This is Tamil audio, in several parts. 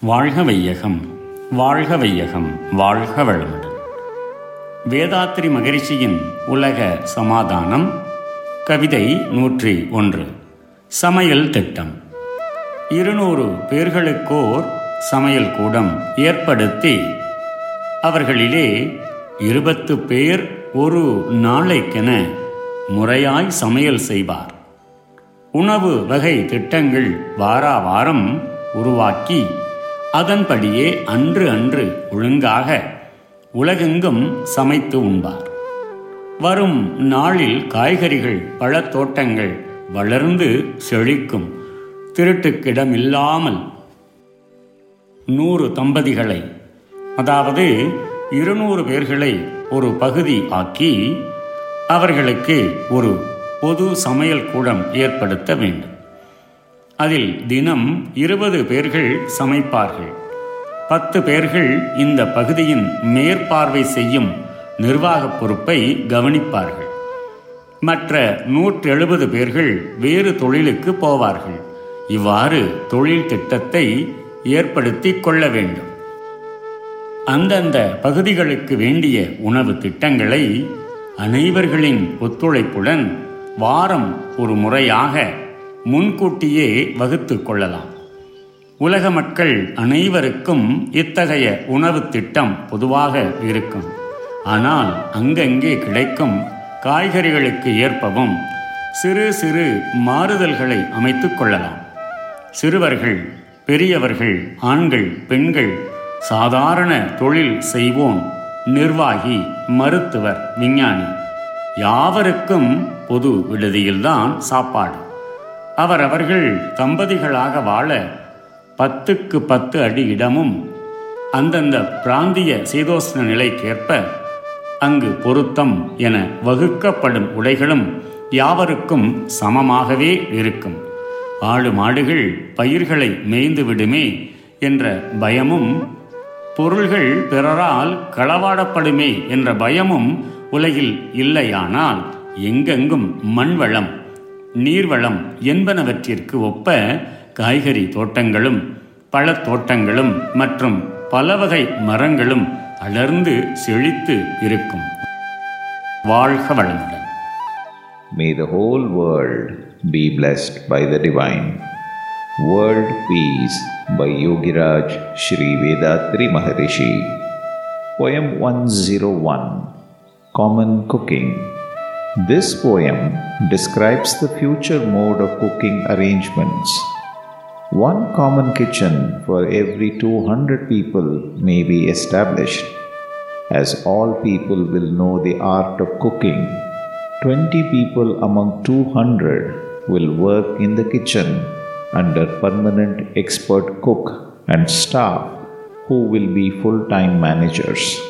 வாழ்க வையகம் வாழ்க வையகம் வாழ்க வளமுடன். வேதாத்ரி மகரிஷியின் உலக சமாதானம் கவிதை நூற்றி ஒன்று சமையல் திட்டம். இருநூறு பேர்களுக்கோர் சமையல் கூடம் ஏற்படுத்தி அவர்களிலே இருபத்து பேர் ஒரு நாளைக்கென முறையாய் சமையல் செய்வார். உணவு வகை திட்டங்கள் வாரா வாரம் உருவாக்கி அதன்படியே அன்று அன்று ஒழுங்காக உலகெங்கும் சமைத்து உண்பார். வரும் நாளில் காய்கறிகள் பழத்தோட்டங்கள் வளர்ந்து செழிக்கும். திருட்டுக்கிடமில்லாமல் நூறு தம்பதிகளை அதாவது இருநூறு பேர்களை ஒரு பகுதி ஆக்கி அவர்களுக்கு ஒரு பொது சமையல் கூடம் ஏற்படுத்த வேண்டும். அதில் தினம் இருபது பேர்கள் சமைப்பார்கள். பத்து பேர்கள் இந்த பகுதியின் மேற்பார்வை செய்யும் நிர்வாகப் பொறுப்பை கவனிப்பார்கள். மற்ற நூற்றெழுபது பேர்கள் வேறு தொழிலுக்கு போவார்கள். இவ்வாறு தொழில் திட்டத்தை ஏற்படுத்தி கொள்ள வேண்டும். அந்தந்த பகுதிகளுக்கு வேண்டிய உணவு திட்டங்களை அனைவர்களின் ஒத்துழைப்புடன் வாரம் ஒரு முறையாக முன்கூட்டியே வகுத்து கொள்ளலாம். உலக மக்கள் அனைவருக்கும் இத்தகைய உணவு திட்டம் பொதுவாக இருக்கும். ஆனால் அங்கங்கே கிடைக்கும் காய்கறிகளுக்கு ஏற்பவும் சிறு சிறு மாறுதல்களை அமைத்து கொள்ளலாம். சிறுவர்கள் பெரியவர்கள் ஆண்கள் பெண்கள் சாதாரண தொழில் செய்வோம் நிர்வாகி மருத்துவர் விஞ்ஞானி யாவருக்கும் பொது விடுதியில்தான் சாப்பாடு. அவரவர்கள் தம்பதிகளாக வாழ பத்துக்கு பத்து அடி இடமும் அந்தந்த பிராந்திய சீதோஷ்ண நிலைக்கேற்ப அங்கு பொருத்தம் என வகுக்கப்படும் உடைகளும் யாவருக்கும் சமமாகவே இருக்கும். ஆடு மாடுகள் பயிர்களை மேய்ந்து விடுமே என்ற பயமும் பொருள்கள் பிறரால் களவாடப்படுமே என்ற பயமும் உலகில் இல்லையானால் எங்கெங்கும் மண்வளம் நீர்வளம் என்பனவற்றிற்கு ஒப்ப காய்கறி தோட்டங்களும் பழத்தோட்டங்களும் மற்றும் பலவகை மரங்களும் அடர்ந்து செழித்து இருக்கும் வாழ்க வளமுடன் May the whole world be blessed by the divine. World Peace by Yogiraj Sri Vedatri Maharishi. Poem 101 Common Cooking. This poem describes the future mode of cooking arrangements. One common kitchen for every 200 people may be established, as all people will know the art of cooking 20 people among 200 will work in the kitchen under permanent expert cook and staff who will be full time managers.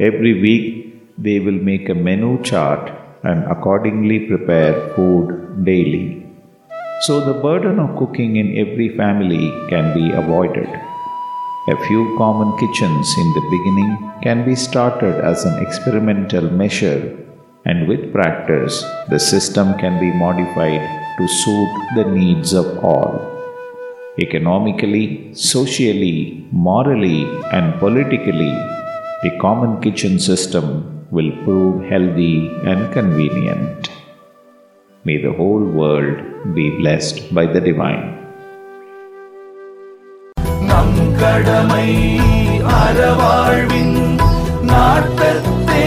Every week they will make a menu chart and accordingly prepare food daily. So the burden of cooking in every family can be avoided. A few common kitchens in the beginning can be started as an experimental measure and with practice, the system can be modified to suit the needs of all. Economically, socially, morally, and politically, the common kitchen system will prove healthy and convenient. May the whole world be blessed by the divine. நம் கடமை அறவாழ்வின் நாட்டத்தே